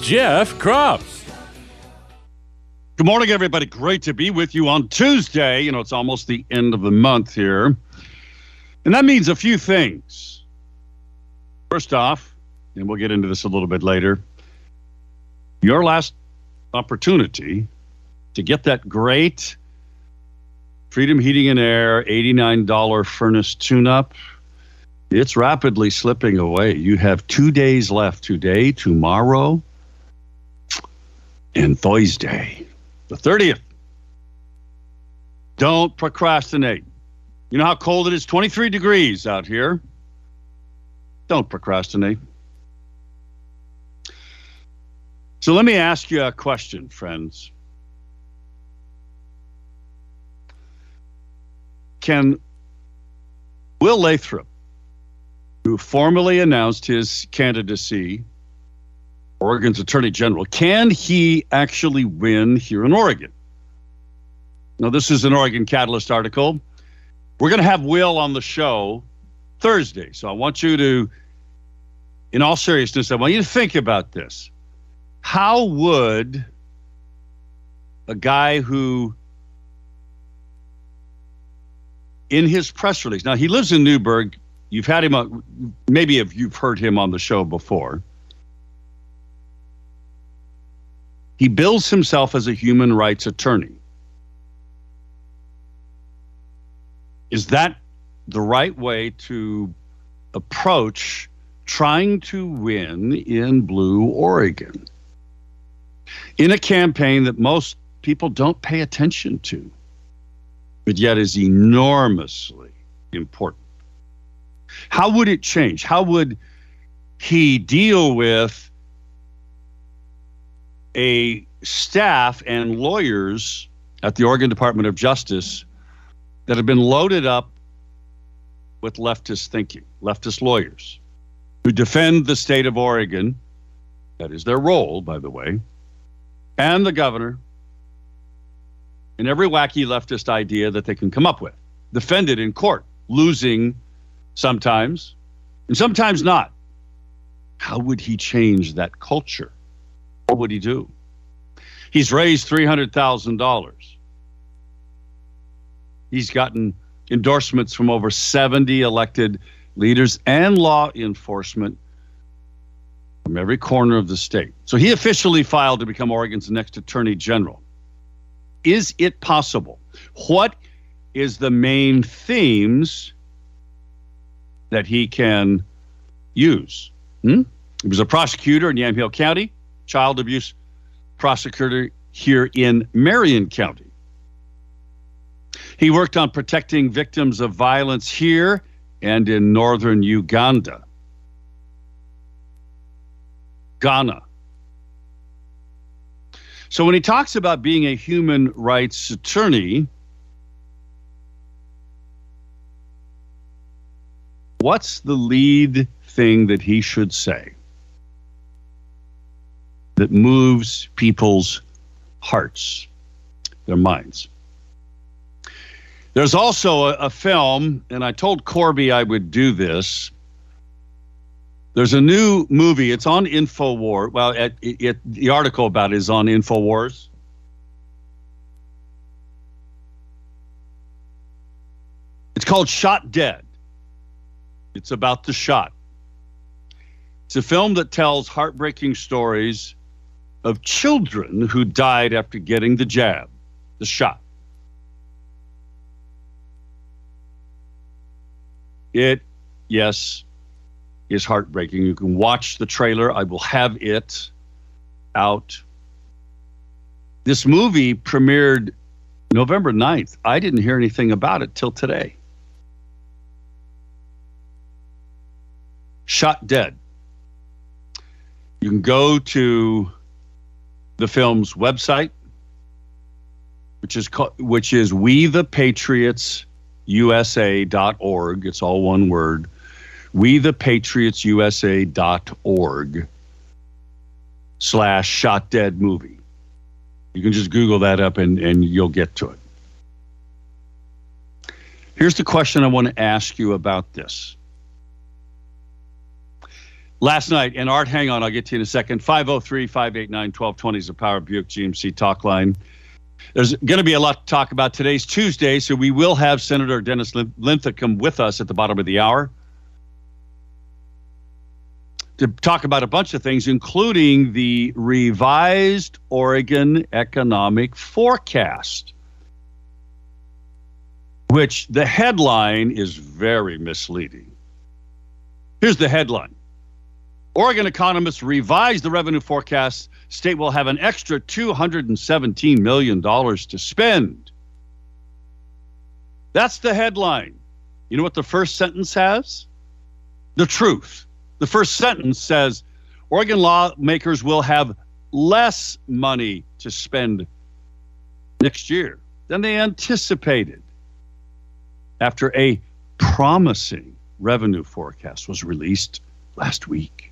Jeff Kropf. Good morning, everybody. Great to be with you on Tuesday. You know, it's almost the end of the month here. And that means a few things. First off, and we'll get into this a little bit later, your last opportunity to get that great Freedom Heating and Air $89 furnace tune up. It's rapidly slipping away. You have two days left today, tomorrow, and Thursday, the 30th. Don't procrastinate. You know how cold it is? 23 degrees out here. Don't procrastinate. So let me ask you a question, friends. can Will Lathrop, who formally announced his candidacy, Oregon's Attorney General, can he actually win here in Oregon? Now, this is an Oregon Catalyst article. We're going to have Will on the show Thursday. So I want you to, in all seriousness, I want you to think about this. How would a guy who in his press release. Now he lives in Newberg. You've had him on, maybe if you've heard him on the show before. He bills himself as a human rights attorney. Is that the right way to approach trying to win in blue Oregon? In a campaign that most people don't pay attention to but yet is enormously important. How would it change? How would he deal with a staff and lawyers at the Oregon Department of Justice that have been loaded up with leftist thinking, leftist lawyers who defend the state of Oregon? That is their role, by the way, and the governor and every wacky leftist idea that they can come up with, defended in court, losing sometimes, and sometimes not. How would he change that culture? What would he do? He's raised $300,000. He's gotten endorsements from over 70 elected leaders and law enforcement from every corner of the state. So he officially filed to become Oregon's next attorney general. Is it possible? What is the main themes that he can use? Hmm? He was a prosecutor in Yamhill County, child abuse prosecutor here in Marion County. He worked on protecting victims of violence here and in northern Uganda. Ghana, so when he talks about being a human rights attorney, what's the lead thing that he should say that moves people's hearts, their minds? There's also a, a film, and I told Corby I would do this there's a new movie. It's on Infowars. Well, it, it, the article about it is on Infowars. It's called Shot Dead. It's about the shot. It's a film that tells heartbreaking stories of children who died after getting the jab, the shot. It, yes, is heartbreaking. You can watch the trailer. I will have it out. This movie premiered November 9th. I didn't hear anything about it till today. Shot Dead. You can go to the film's website, which is called, which is we the patriots usa.org. It's all one word. We the patriots usa.org slash shot dead movie. You can just Google that up and, and you'll get to it. Here's the question I want to ask you about this. Last night, and Art, hang on, I'll get to you in a second. 503 589 1220 is the Power Buick GMC talk line. There's going to be a lot to talk about. Today's Tuesday, so we will have Senator Dennis Linthicum with us at the bottom of the hour to talk about a bunch of things, including the revised Oregon economic forecast, which the headline is very misleading. Here's the headline Oregon economists revised the revenue forecast. State will have an extra $217 million to spend. That's the headline. You know what the first sentence has? The truth. The first sentence says Oregon lawmakers will have less money to spend next year than they anticipated after a promising revenue forecast was released last week.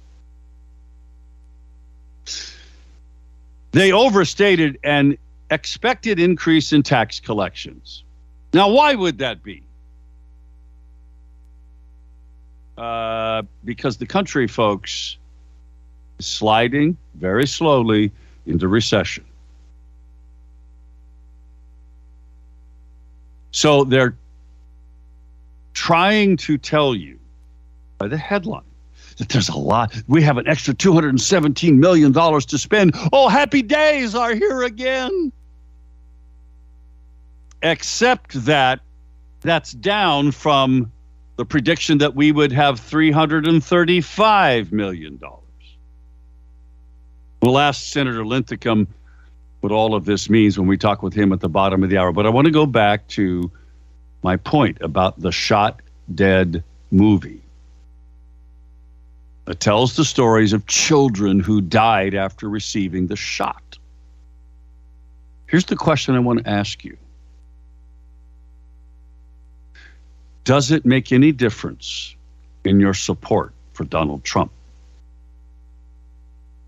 They overstated an expected increase in tax collections. Now, why would that be? Uh, because the country, folks, is sliding very slowly into recession. So they're trying to tell you by the headline that there's a lot. We have an extra $217 million to spend. Oh, happy days are here again. Except that that's down from the prediction that we would have $335 million. We'll ask Senator Linthicum what all of this means when we talk with him at the bottom of the hour. But I want to go back to my point about the shot dead movie. It tells the stories of children who died after receiving the shot. Here's the question I want to ask you Does it make any difference in your support for Donald Trump?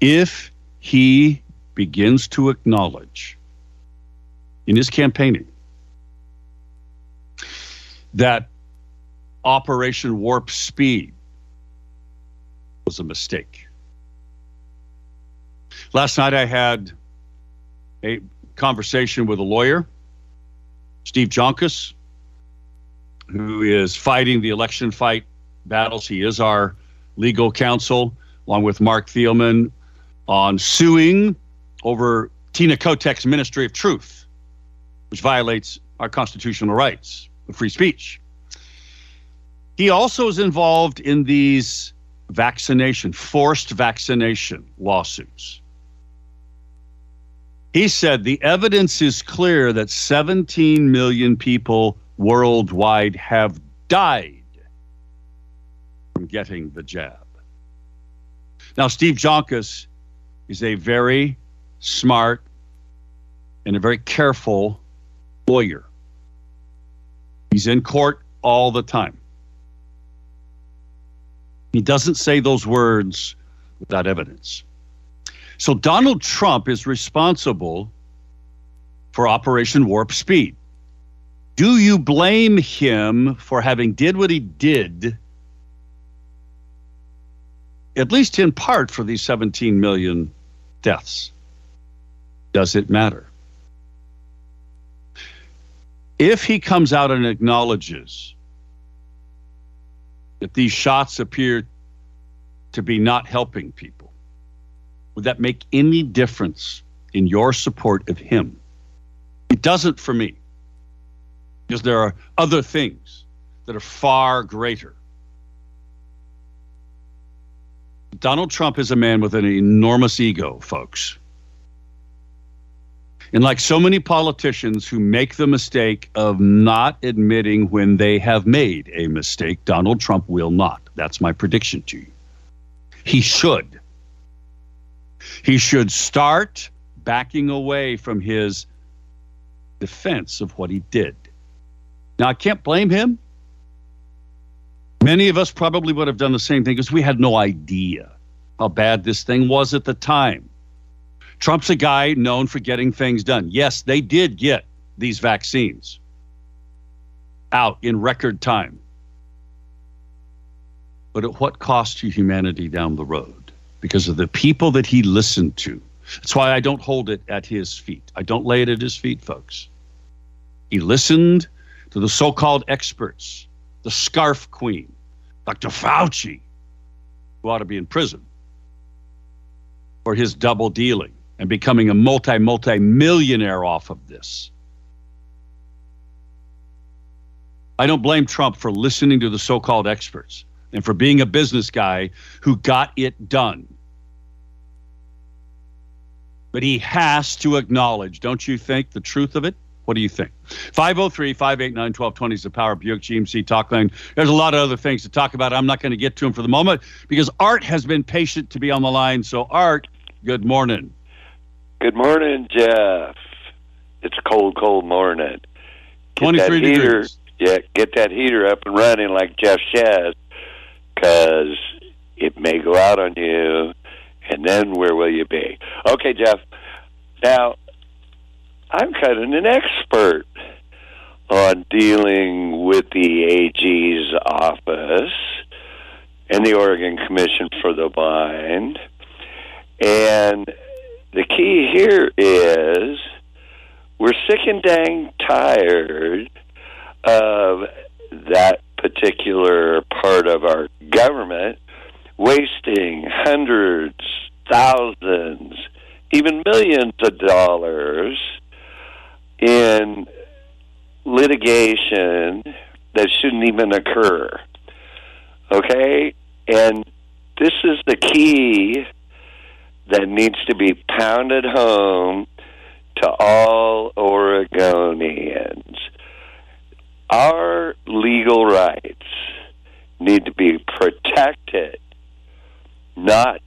If he begins to acknowledge in his campaigning that Operation Warp Speed was a mistake. Last night I had a conversation with a lawyer, Steve Joncus, who is fighting the election fight battles. He is our legal counsel, along with Marc Thielman, on suing over Tina Kotek's Ministry of Truth, which violates our constitutional rights of free speech. He also is involved in these vaccination, forced vaccination lawsuits. He said the evidence is clear that 17 million people worldwide have died from getting the jab. Now, Steve Joncus is a very smart and a very careful lawyer. He's in court all the time. He doesn't say those words without evidence. So Donald Trump is responsible for Operation Warp Speed. Do you blame him for having did what he did at least in part for these 17 million deaths? Does it matter? If he comes out and acknowledges that these shots appear to be not helping people, would that make any difference in your support of him? It doesn't for me, because there are other things that are far greater. Donald Trump is a man with an enormous ego, folks. And like so many politicians who make the mistake of not admitting when they have made a mistake, Donald Trump will not. That's my prediction to you. He should. He should start backing away from his defense of what he did. Now, I can't blame him. Many of us probably would have done the same thing because we had no idea how bad this thing was at the time. Trump's a guy known for getting things done. Yes, they did get these vaccines out in record time. But at what cost to humanity down the road? Because of the people that he listened to. That's why I don't hold it at his feet. I don't lay it at his feet, folks. He listened to the so called experts, the scarf queen, Dr. Fauci, who ought to be in prison for his double dealing and becoming a multi, multi millionaire off of this. I don't blame Trump for listening to the so called experts and for being a business guy who got it done. But he has to acknowledge, don't you think, the truth of it? What do you think? 503 589 1220 is the Power Buick GMC talk line. There's a lot of other things to talk about. I'm not going to get to them for the moment because Art has been patient to be on the line. So, Art, good morning. Good morning, Jeff. It's a cold, cold morning. Get 23 heater, degrees. Yeah, get that heater up and running like Jeff says, because it may go out on you, and then where will you be? Okay, Jeff. Now, I'm kind of an expert on dealing with the AG's office and the Oregon Commission for the Blind. And the key here is we're sick and dang tired of that particular part of our government wasting hundreds, thousands, even millions of dollars in litigation that shouldn't even occur. Okay? And this is the key that needs to be pounded home to all Oregonians. Our legal rights need to be protected, not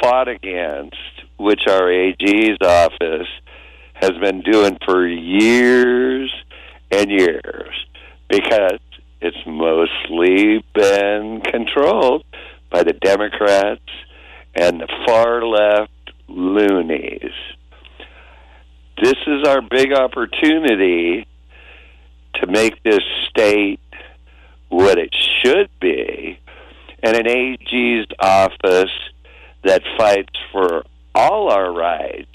fought against, which our AG's office has been doing for years and years because it's mostly been controlled by the Democrats and the far left loonies. This is our big opportunity to make this state what it should be and an AG's office that fights for all our rights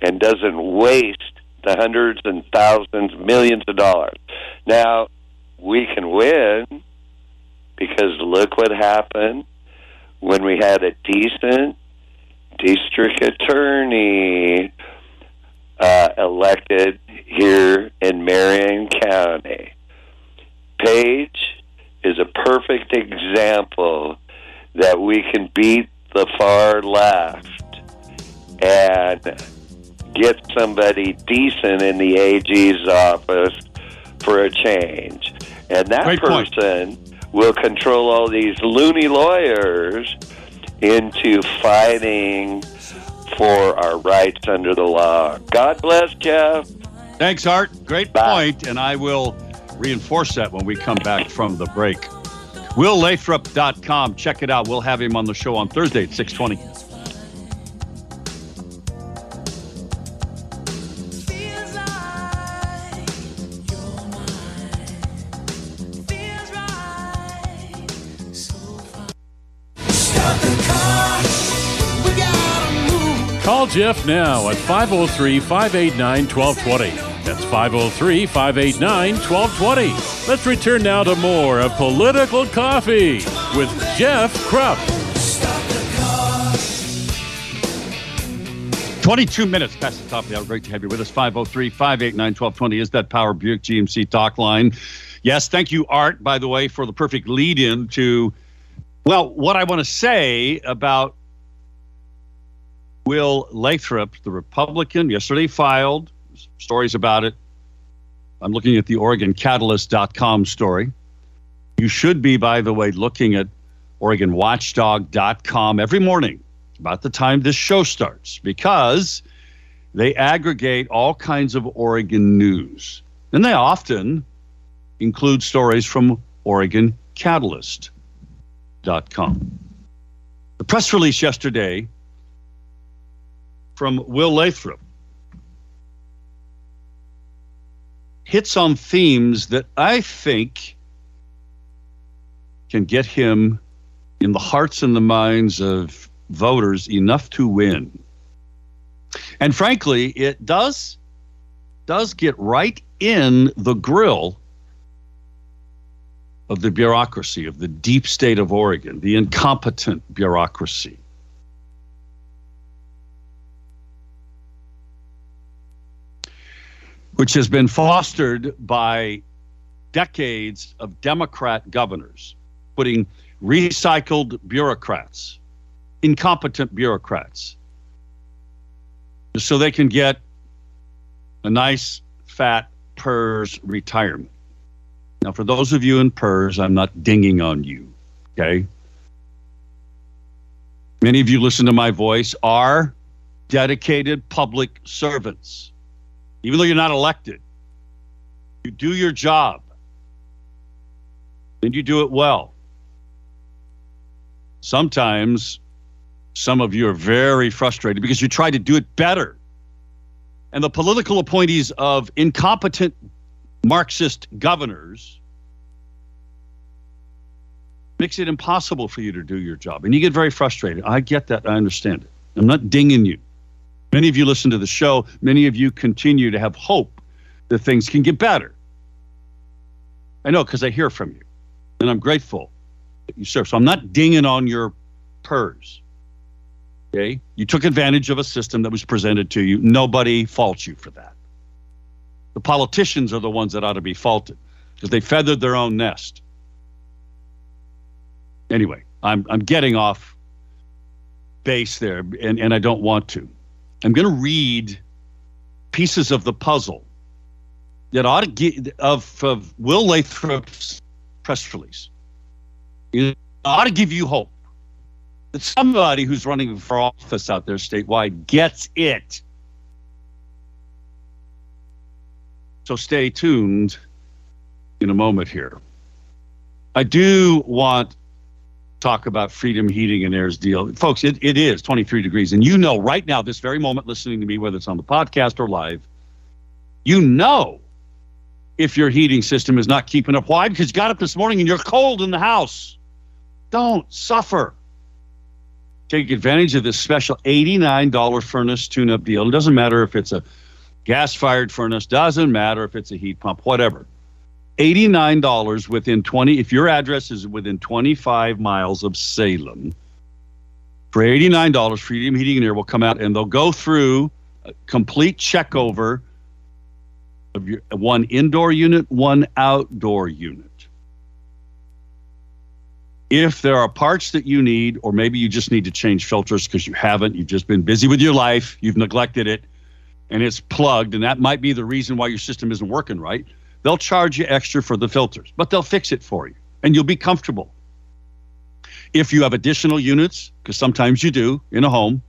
and doesn't waste the hundreds and thousands, millions of dollars. Now, we can win because look what happened when we had a decent district attorney uh, elected here in Marion County. Paige is a perfect example that we can beat the far left and get somebody decent in the AG's office for a change. And that Great point. Will control all these loony lawyers into fighting for our rights under the law. God bless, Jeff. Thanks, Art. Great point, and I will reinforce that when we come back from the break. WillLathrop.com. Check it out. We'll have him on the show on Thursday at 620. Jeff now at 503 589 1220. That's 503 589 1220. Let's return now to more of Political Coffee with Jeff Kropf. Stop the car. 22 minutes past the top of the hour. Great to have you with us. 503 589 1220 is that Power Buick GMC talk line. Yes, thank you, Art, by the way, for the perfect lead in to, well, what I want to say about Will Lathrop, the Republican, yesterday filed stories about it. I'm looking at the OregonCatalyst.com story. You should be, by the way, looking at OregonWatchdog.com every morning about the time this show starts because They aggregate all kinds of Oregon news, and they often include stories from OregonCatalyst.com. The press release yesterday from Will Lathrop hits on themes that I think can get him in the hearts and the minds of voters enough to win. And frankly, it does does get right in the grill of the bureaucracy of the deep state of Oregon, the incompetent bureaucracy. Which has been fostered by decades of Democrat governors, putting recycled bureaucrats, incompetent bureaucrats, so they can get a nice fat PERS retirement. Now, for those of you in PERS, I'm not dinging on you, okay? Many of you listen to my voice are dedicated public servants. Even though you're not elected, you do your job and you do it well. Sometimes some of you are very frustrated because you try to do it better. And the political appointees of incompetent Marxist governors makes it impossible for you to do your job. And you get very frustrated. I get that. I understand it. I'm not dinging you. Many of you listen to the show. Many of you continue to have hope that things can get better. I know because I hear from you. And I'm grateful that you serve. So I'm not dinging on your PERS. Okay? You took advantage of a system that was presented to you. Nobody faults you for that. The politicians are the ones that ought to be faulted because they feathered their own nest. Anyway, I'm, I'm getting off base there, and, and I don't want to. I'm going to read pieces of the puzzle that ought to get of, of Will Lathrop's press release. It ought to give you hope that somebody who's running for office out there statewide gets it. So stay tuned in a moment here. I do want talk about Freedom Heating and Air's deal. Folks, it, it is 23 degrees. And you know right now, this very moment, listening to me, whether it's on the podcast or live, you know if your heating system is not keeping up. Why? Because you got up this morning and you're cold in the house. Don't suffer. Take advantage of this special $89 furnace tune up deal. It doesn't matter if it's a gas fired furnace, doesn't matter if it's a heat pump, whatever. $89 within 20, if your address is within 25 miles of Salem, for $89, Freedom Heating and Air will come out and they'll go through a complete check over of your one indoor unit, one outdoor unit. If there are parts that you need, or maybe you just need to change filters because you haven't, you've just been busy with your life, you've neglected it, and it's plugged, and that might be the reason why your system isn't working right, they'll charge you extra for the filters, but they'll fix it for you, and you'll be comfortable. If you have additional units, because sometimes you do in a home,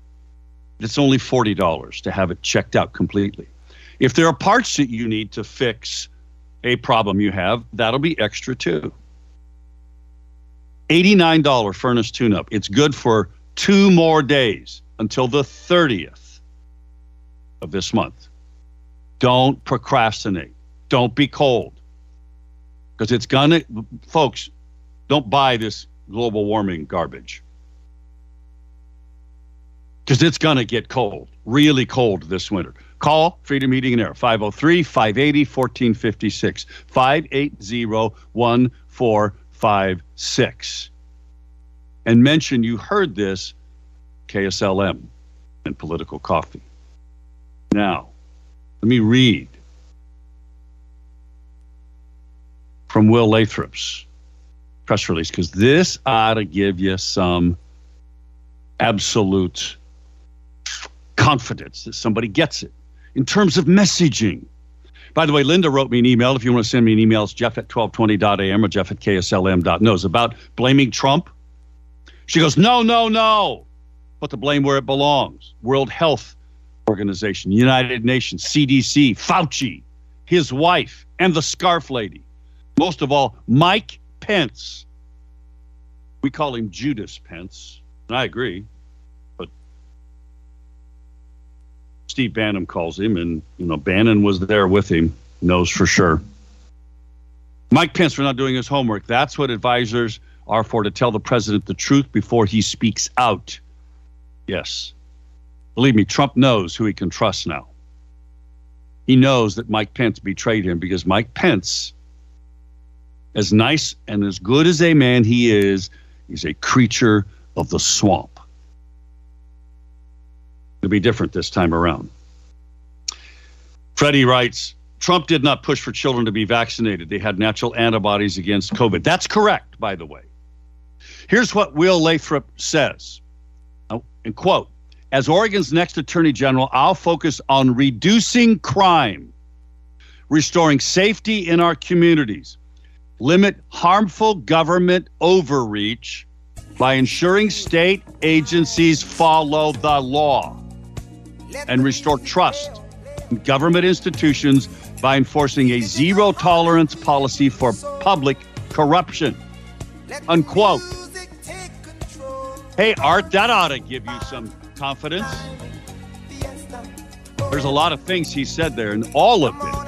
it's only $40 to have it checked out completely. If there are parts that you need to fix a problem you have, that'll be extra too. $89 furnace tune up. It's good for two more days until the 30th of this month. Don't procrastinate. Don't be cold. Because it's going to, folks, don't buy this global warming garbage. Because it's going to get cold, really cold this winter. Call Freedom Heating and Air 503 580 1456 580 1456. And mention you heard this KSLM and Political Coffee. Now, let me read from Will Lathrop's press release because this ought to give you some absolute confidence that somebody gets it in terms of messaging. By the way, Linda wrote me an email. If you want to send me an email, it's jeff at 1220.am or jeff at kslm.no. It's about blaming Trump. She goes, no, no, no. Put the blame where it belongs. World Health Organization, United Nations, CDC, Fauci, his wife, and the scarf lady. Most of all, Mike Pence. We call him Judas Pence, and I agree. But Steve Bannon calls him, and you know Bannon was there with him, knows for sure. Mike Pence for not doing his homework. That's what advisors are for to tell the president the truth before he speaks out. Yes. Believe me, Trump knows who he can trust now. He knows that Mike Pence betrayed him because Mike Pence, as nice and as good as a man he is, he's a creature of the swamp. It'll be different this time around. Freddie writes Trump did not push for children to be vaccinated. They had natural antibodies against COVID. That's correct, by the way. Here's what Will Lathrop says. Oh, and quote, as Oregon's next attorney general, I'll focus on reducing crime, restoring safety in our communities, limit harmful government overreach by ensuring state agencies follow the law, and restore trust in government institutions by enforcing a zero tolerance policy for public corruption. Unquote. Hey, Art, that ought to give you some confidence. There's a lot of things he said there, and all of it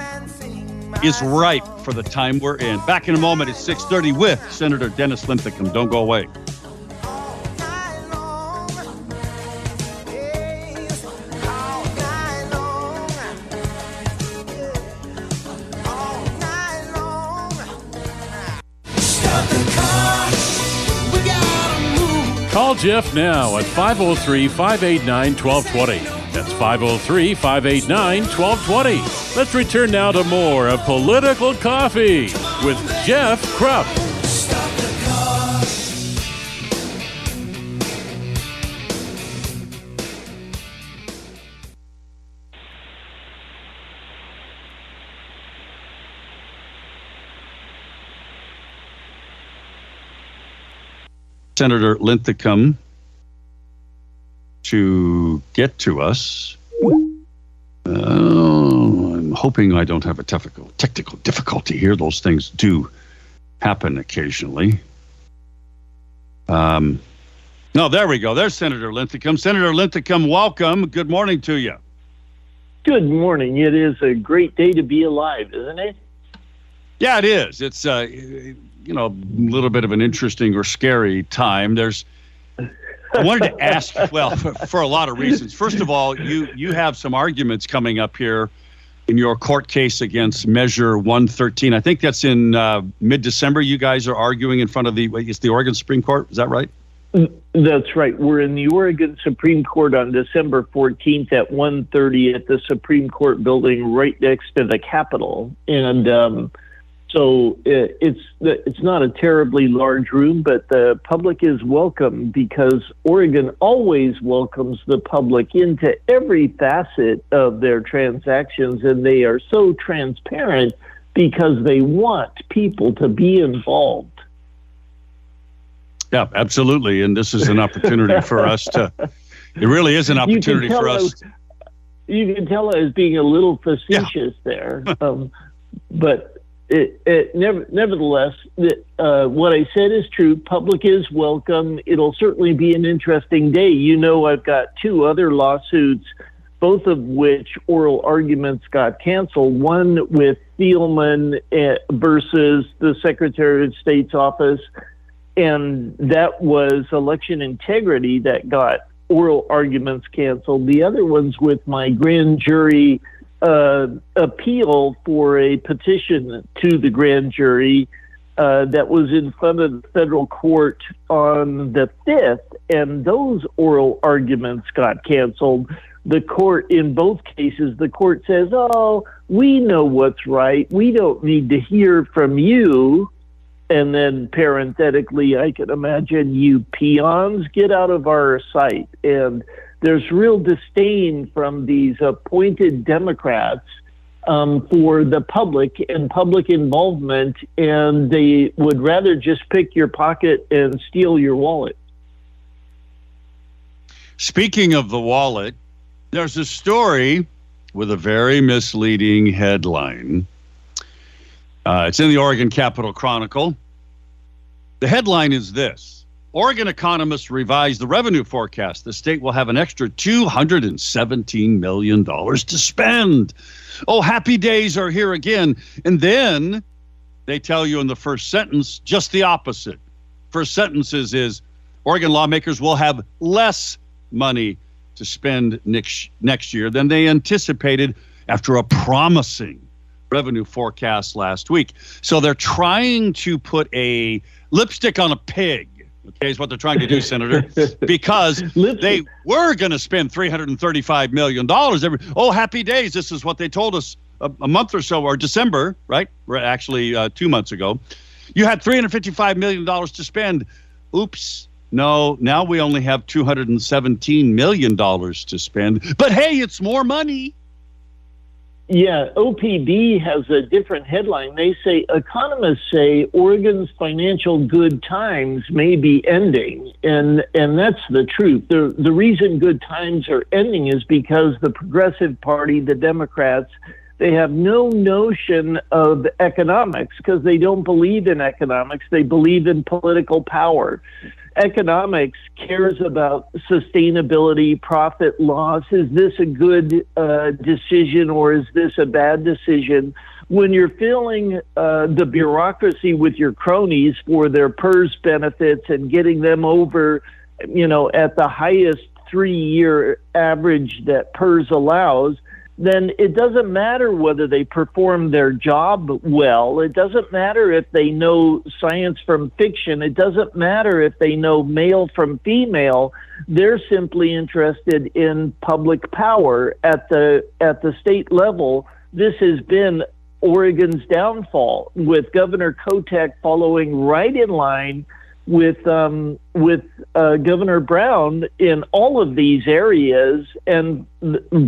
is ripe for the time we're in. Back in a moment at 6:30 with Senator Dennis Linthicum. Don't go away. Call Jeff now at 503 589 1220. That's 503 589 1220. Let's return now to more of Political Coffee with Jeff Kropf. Senator Linthicum to get to us. I'm hoping I don't have a technical technical difficulty here. Those things do happen occasionally. Um, no, there we go. There's Senator Linthicum. Senator Linthicum, welcome. Good morning to you. Good morning. It is a great day to be alive, isn't it? Yeah, it is. It's uh, you know a little bit of an interesting or scary time. There's. I wanted to ask, well, for, for a lot of reasons. First of all, you you have some arguments coming up here in your court case against Measure 113. I think that's in uh, mid-December. You guys are arguing in front of the it's the Oregon Supreme Court. Is that right? That's right. We're in the Oregon Supreme Court on December 14th at 1:30 at the Supreme Court building right next to the Capitol. And um, so it, it's it's not a terribly large room, but the public is welcome because Oregon always welcomes the public into every facet of their transactions, and they are so transparent because they want people to be involved. Yeah, absolutely. And this is an opportunity for us to. It really is an opportunity for I us. was- you can tell I was being a little facetious there, um, but it, it never, nevertheless, uh, what I said is true. Public is welcome. It'll certainly be an interesting day. You know, I've got two other lawsuits, both of which oral arguments got canceled. One with Thielman uh, versus the Secretary of State's office, and that was election integrity that got oral arguments canceled. The other one's with my grand jury uh, appeal for a petition to the grand jury uh, that was in front of the federal court on the 5th, and those oral arguments got canceled. The court, in both cases, the court says, Oh, we know what's right. We don't need to hear from you. And then parenthetically, I can imagine you peons get out of our sight. And there's real disdain from these appointed Democrats um, for the public and public involvement, and they would rather just pick your pocket and steal your wallet. Speaking of the wallet, there's a story with a very misleading headline. Uh, it's in the Oregon Capital Chronicle. The headline is this Oregon economists revised the revenue forecast. The state will have an extra $217 million to spend. Oh, happy days are here again. And then they tell you in the first sentence just the opposite. First sentences is Oregon lawmakers will have less money to spend next next year than they anticipated after a promising revenue forecast last week. So they're trying to put a lipstick on a pig. Okay, is what they're trying to do, Senator, because they were going to spend three hundred and thirty-five million dollars. Every oh, happy days! This is what they told us a, a month or so, or December, right? Actually, uh, two months ago, you had three hundred fifty-five million dollars to spend. Oops, no, now we only have $217 million to spend. But hey, it's more money. Yeah, OPB has a different headline. They say economists say Oregon's financial good times may be ending, and and that's the truth. The the reason good times are ending is because the Progressive Party, the Democrats, they have no notion of economics because they don't believe in economics. They believe in political power economics cares about sustainability, profit loss. Is this a good uh, decision or is this a bad decision? When you're filling uh, the bureaucracy with your cronies for their PERS benefits and getting them over, you know, at the highest three year average that PERS allows, then it doesn't matter whether they perform their job well. It doesn't matter if they know science from fiction. It doesn't matter if they know male from female. They're simply interested in public power at the at the state level. This has been Oregon's downfall with Governor Kotek following right in line with um, with uh, Governor Brown in all of these areas, and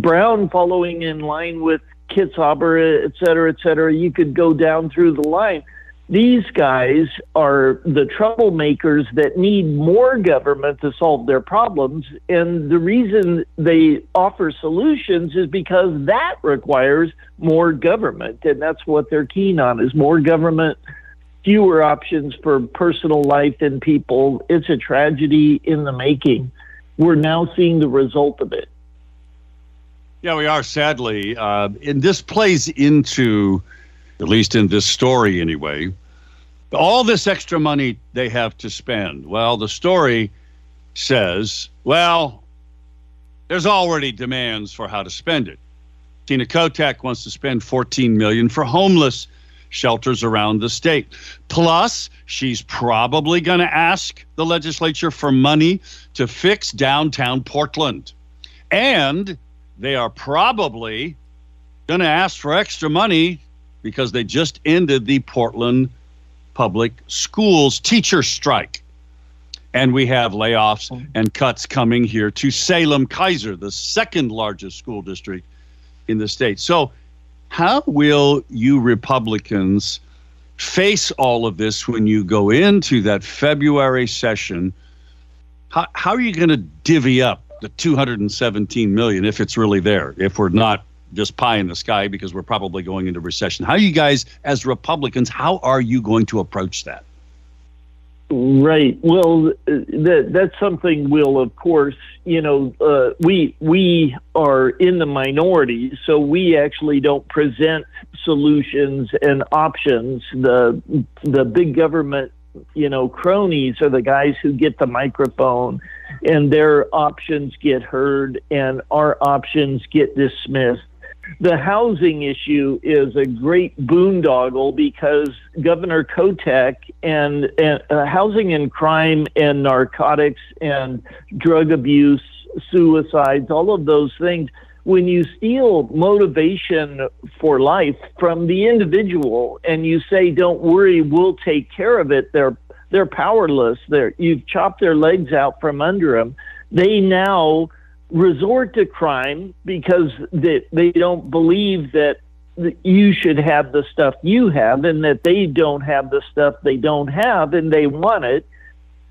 Brown following in line with Kitzhaber, et cetera, et cetera. You could go down through the line. These guys are the troublemakers that need more government to solve their problems. And the reason they offer solutions is because that requires more government. And that's what they're keen on is more government fewer options for personal life and people. It's a tragedy in the making. We're now seeing the result of it. Yeah, we are, sadly. Uh, and this plays into, at least in this story anyway, all this extra money they have to spend. Well, the story says, well, there's already demands for how to spend it. Tina Kotek wants to spend 14 million for homeless shelters around the state. Plus, she's probably going to ask the legislature for money to fix downtown Portland. And they are probably going to ask for extra money because they just ended the Portland Public Schools teacher strike. And we have layoffs and cuts coming here to Salem Keizer, the second largest school district in the state. So how will you Republicans face all of this when you go into that February session? How, how are you going to divvy up the 217 million if it's really there? If we're not just pie in the sky because we're probably going into recession. How you guys, as Republicans, how are you going to approach that? Right. Well, that that's something we'll, of course, you know, uh, we we are in the minority, so we actually don't present solutions and options. The the big government, you know, cronies are the guys who get the microphone, and their options get heard, and our options get dismissed the housing issue is a great boondoggle because Governor Kotek and, and uh, housing and crime and narcotics and drug abuse, suicides, all of those things. When you steal motivation for life from the individual and you say, "Don't worry, we'll take care of it," they're they're powerless. They're you've chopped their legs out from under them. They now resort to crime because they, they don't believe that you should have the stuff you have and that they don't have the stuff they don't have and they want it.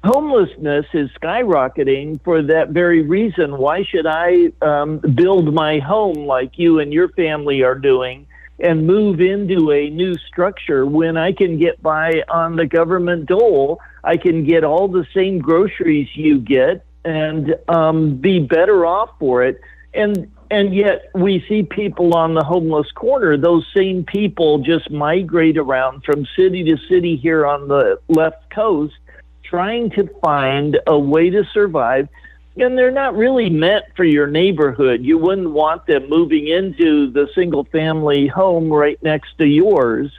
homelessness is skyrocketing for that very reason. Why should I um, build my home like you and your family are doing and move into a new structure when I can get by on the government dole? I can get all the same groceries you get and um, be better off for it. And and yet we see people on the homeless corner. Those same people just migrate around from city to city here on the left coast trying to find a way to survive. And they're not really meant for your neighborhood. You wouldn't want them moving into the single family home right next to yours.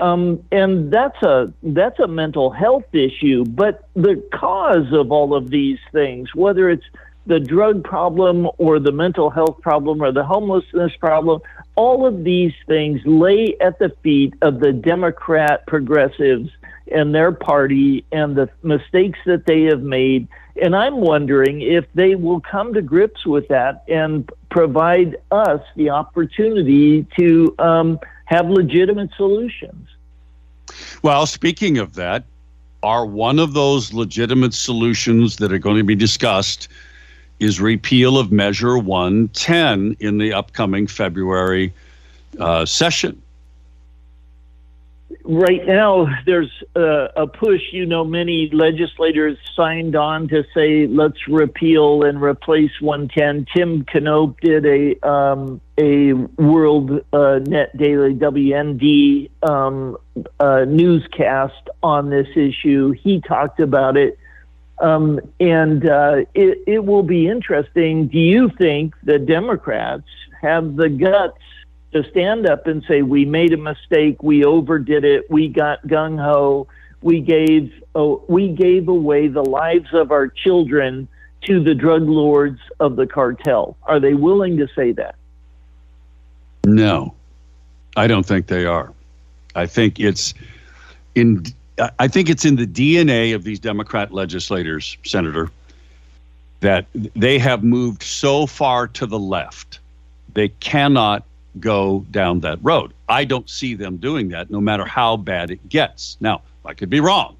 Um, and that's a that's a mental health issue. But the cause of all of these things, whether it's the drug problem or the mental health problem or the homelessness problem, all of these things lay at the feet of the Democrat progressives and their party and the mistakes that they have made. And I'm wondering if they will come to grips with that and provide us the opportunity to um, have legitimate solutions. Well, speaking of that, are one of those legitimate solutions that are going to be discussed is repeal of Measure 110 in the upcoming February uh, session right now there's a, a, push. You know, many legislators signed on to say let's repeal and replace 110. Tim Knopp did a um, a World uh, Net Daily WND um, uh, newscast on this issue. He talked about it. Um, and uh, it, it will be interesting. Do you think the Democrats have the guts to stand up and say we made a mistake, we overdid it, we got gung ho, we gave oh, we gave away the lives of our children to the drug lords of the cartel. Are they willing to say that? No, I don't think they are. I think it's in. I think it's in the DNA of these Democrat legislators, Senator, that they have moved so far to the left, they cannot go down that road. I don't see them doing that no matter how bad it gets. Now, I could be wrong.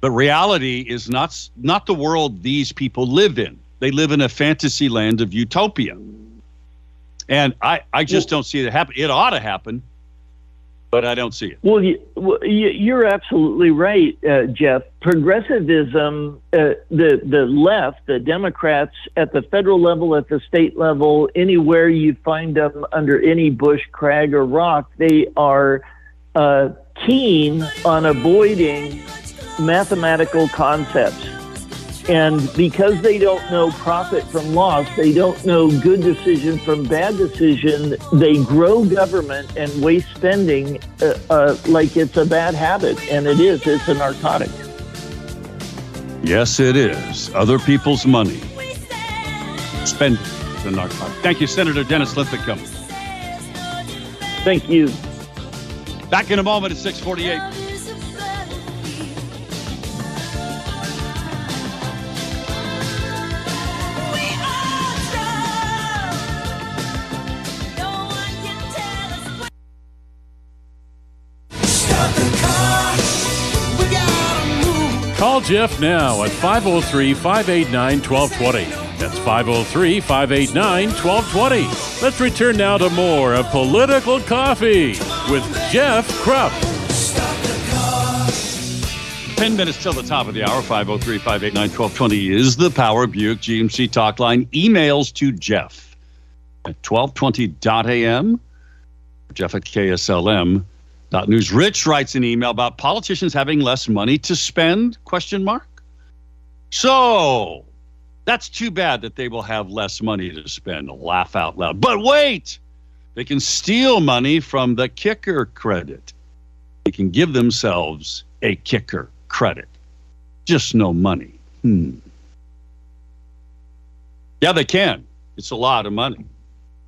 But reality is not not the world these people live in. They live in a fantasy land of utopia. And I, I just don't see it happen. It ought to happen, but I don't see it. Well, you, you're absolutely right, uh, Jeff. Progressivism, uh, the the left, the Democrats at the federal level, at the state level, anywhere you find them under any bush, crag, or rock, they are uh, keen on avoiding mathematical concepts and because they don't know profit from loss, they don't know good decision from bad decision, they grow government and waste spending uh, uh, like it's a bad habit. And it is, it's a narcotic. Yes, it is. Other people's money. Spend the narcotic. Thank you, Senator Dennis Linthicum. Thank you. Back in a moment at 648. Jeff now at 503 589 1220. That's 503 589 1220. Let's return now to more of Political Coffee with Jeff Kropf. 10 minutes till the top of the hour. 503 589 1220 is the Power Buick GMC talk line. Emails to Jeff at 1220.am. Jeff at KSLM News. Rich writes an email about politicians having less money to spend? Question mark. So that's too bad that they will have less money to spend. Laugh out loud. But wait, they can steal money from the kicker credit. They can give themselves a kicker credit. Just no money. Hmm. Yeah, they can. It's a lot of money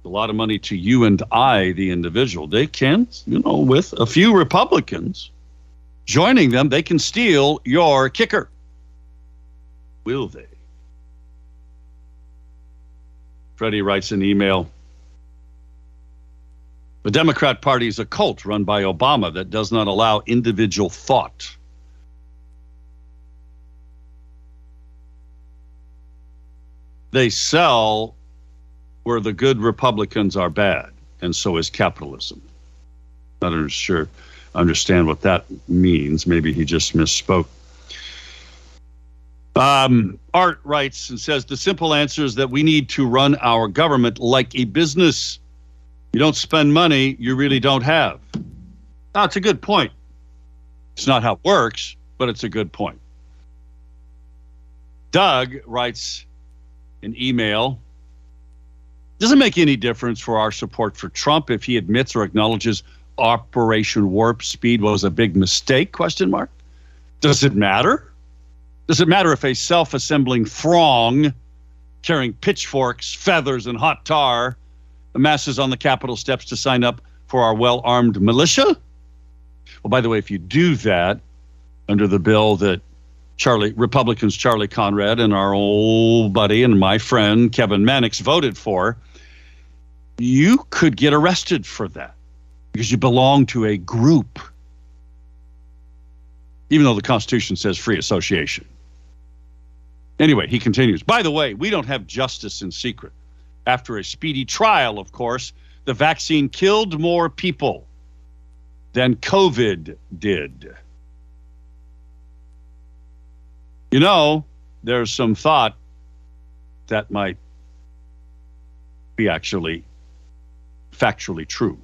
a lot of money to you and I, the individual. They can, you know, with a few Republicans joining them, they can steal your kicker. Will they? Freddie writes an email. The Democrat Party is a cult run by Obama that does not allow individual thought. They sell where the good Republicans are bad, and so is capitalism. Not sure understand what that means. Maybe he just misspoke. Um, Art writes and says the simple answer is that we need to run our government like a business. You don't spend money you really don't have. That's a good point. It's not how it works, but it's a good point. Doug writes an email. Doesn't make any difference for our support for Trump if he admits or acknowledges Operation Warp Speed was a big mistake? Question mark. Does it matter? Does it matter if a self-assembling throng carrying pitchforks, feathers, and hot tar amasses on the Capitol steps to sign up for our well-armed militia? Well, by the way, if you do that under the bill that Charlie Republicans Charlie Conrad and our old buddy and my friend Kevin Mannix voted for, you could get arrested for that because you belong to a group, even though the Constitution says free association. Anyway, he continues. By the way, we don't have justice in secret. After a speedy trial, of course, the vaccine killed more people than COVID did. You know, there's some thought that might be actually factually true.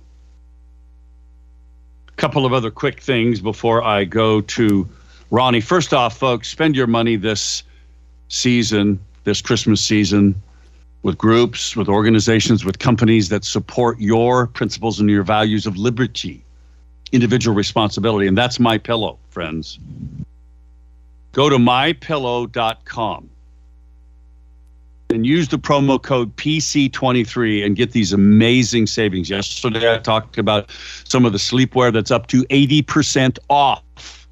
A couple of other quick things before I go to Ronnie. First off, folks, spend your money this season, this Christmas season, with groups, with organizations, with companies that support your principles and your values of liberty, individual responsibility. And that's my pillow, friends. Go to mypillow.com and use the promo code PC23 and get these amazing savings. Yesterday, I talked about some of the sleepwear that's up to 80% off.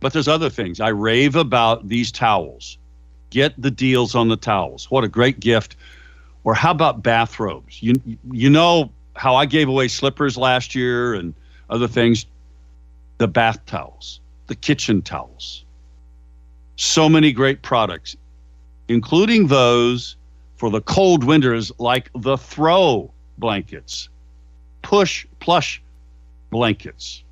But there's other things. I rave about these towels. Get the deals on the towels. What a great gift. Or how about bathrobes? You you know how I gave away slippers last year and other things? The bath towels, the kitchen towels. So many great products including those for the cold winters, like the throw blankets, push plush blankets.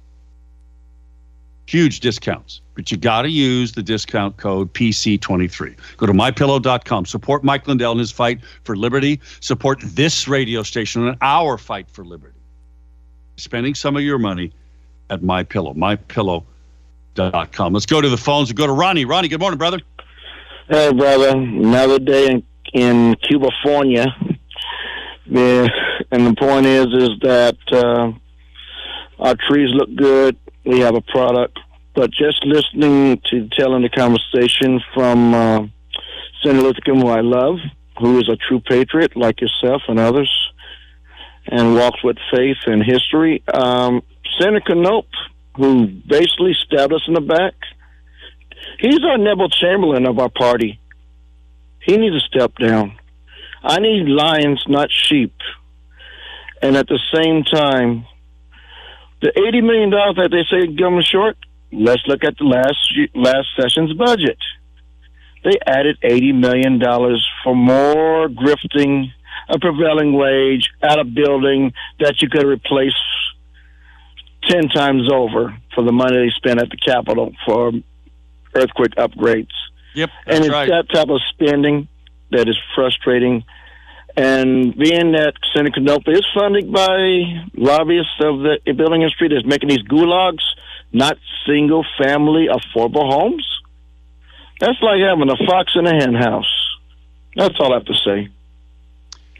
Huge discounts, but you got to use the discount code PC23. Go to mypillow.com. Support Mike Lindell in his fight for liberty. Support this radio station in our fight for liberty. Spending some of your money at MyPillow, mypillow.com. Let's go to the phones and go to Ronnie. Ronnie, good morning, brother. Hey, brother. Another day in, in California. Yeah, and the point is, is that uh, our trees look good. We have a product, but just listening to telling the conversation from uh, Senator King, who I love, who is a true patriot like yourself and others, and walks with faith and history. Um, Senator Knopp, who basically stabbed us in the back He's our Neville Chamberlain of our party. He needs to step down. I need lions, not sheep. And at the same time, the eighty million dollars that they say government short. Let's look at the last last session's budget. They added eighty million dollars for more grifting, a prevailing wage at a building that you could replace ten times over for the money they spent at the Capitol for earthquake upgrades. Yep, and it's right. that type of spending that is frustrating. And being that Senator Knopp is funded by lobbyists of the building industry that's making these gulags, not single family affordable homes, that's like having a fox in a hen house. That's all I have to say.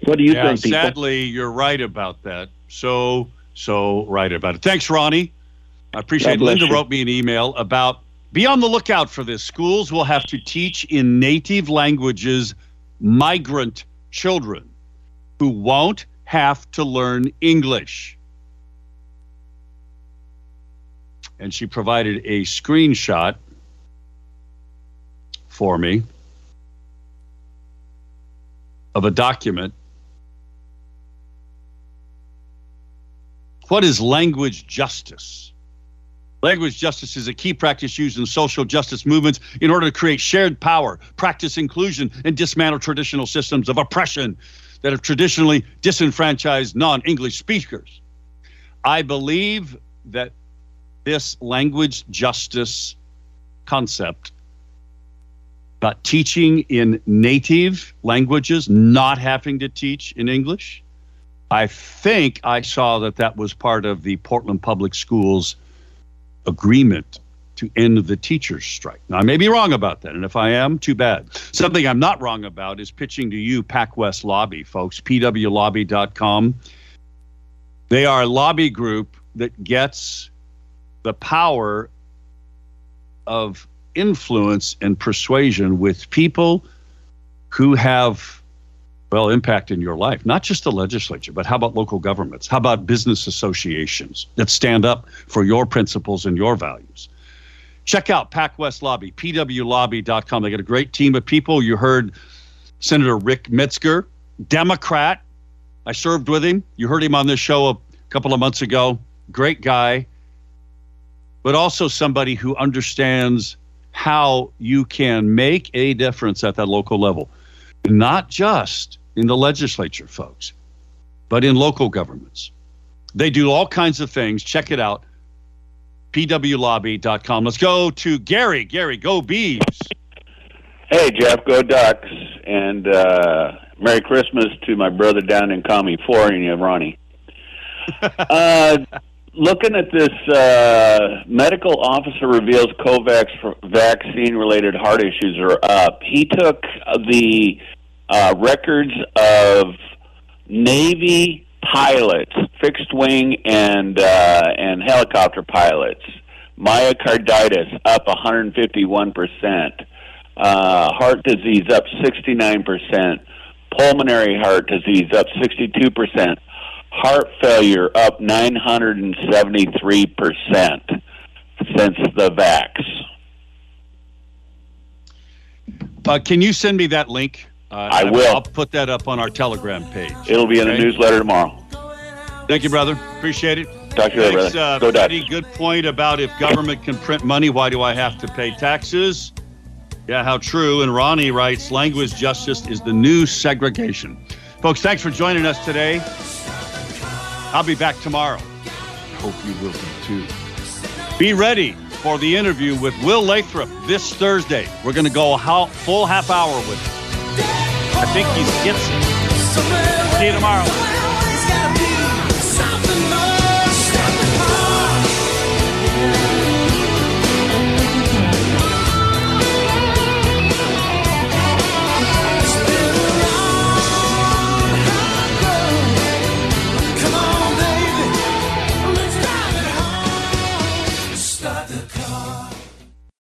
What do you yeah, think, people? sadly, you're right about that. So, so right about it. Thanks, Ronnie. I appreciate it. Linda you. wrote me an email about be on the lookout for this. Schools will have to teach in native languages migrant children who won't have to learn English. And she provided a screenshot for me of a document. What is language justice? Language justice is a key practice used in social justice movements in order to create shared power, practice inclusion, and dismantle traditional systems of oppression that have traditionally disenfranchised non English speakers. I believe that this language justice concept about teaching in native languages, not having to teach in English. I think I saw that that was part of the Portland Public Schools agreement to end the teachers' strike. Now, I may be wrong about that, and if I am, too bad. Something I'm not wrong about is pitching to you PacWest Lobby, folks, pwlobby.com. They are a lobby group that gets the power of influence and persuasion with people who have well impact in your life not just the legislature but how about local governments how about business associations that stand up for your principles and your values check out PacWest Lobby, pwlobby.com. They got a great team of people. You heard Senator Rick Metsger, Democrat. I served with him. You heard him on this show a couple of months ago. Great guy, but also somebody who understands how you can make a difference at that local level, not just in the legislature, folks, but in local governments. They do all kinds of things. Check it out pwlobby.com. Let's go to Gary. Gary, go Bees. Hey, Jeff, go Ducks, and uh, Merry Christmas to my brother down in California, Ronnie. uh, looking at this, uh, medical officer reveals COVAX vaccine-related heart issues are up. He took the uh, records of Navy pilots, fixed wing and uh, and helicopter pilots. Myocarditis up 151 percent. Uh, heart disease up 69 percent. Pulmonary heart disease up 62 percent. Heart failure up 973 percent since the vax. Uh, can you send me that link? Uh, I will. I'll put that up on our Telegram page. It'll be in the newsletter tomorrow. Thank you, brother. Appreciate it. Talk to you later, brother. uh, Go. Freddie. Good point about if government can print money, why do I have to pay taxes? Yeah, how true. And Ronnie writes, language justice is the new segregation. Folks, thanks for joining us today. I'll be back tomorrow. Hope you will be too. Be ready for the interview with Will Lathrop this Thursday. We're going to go a full half hour with him. I think he gets it. See you tomorrow.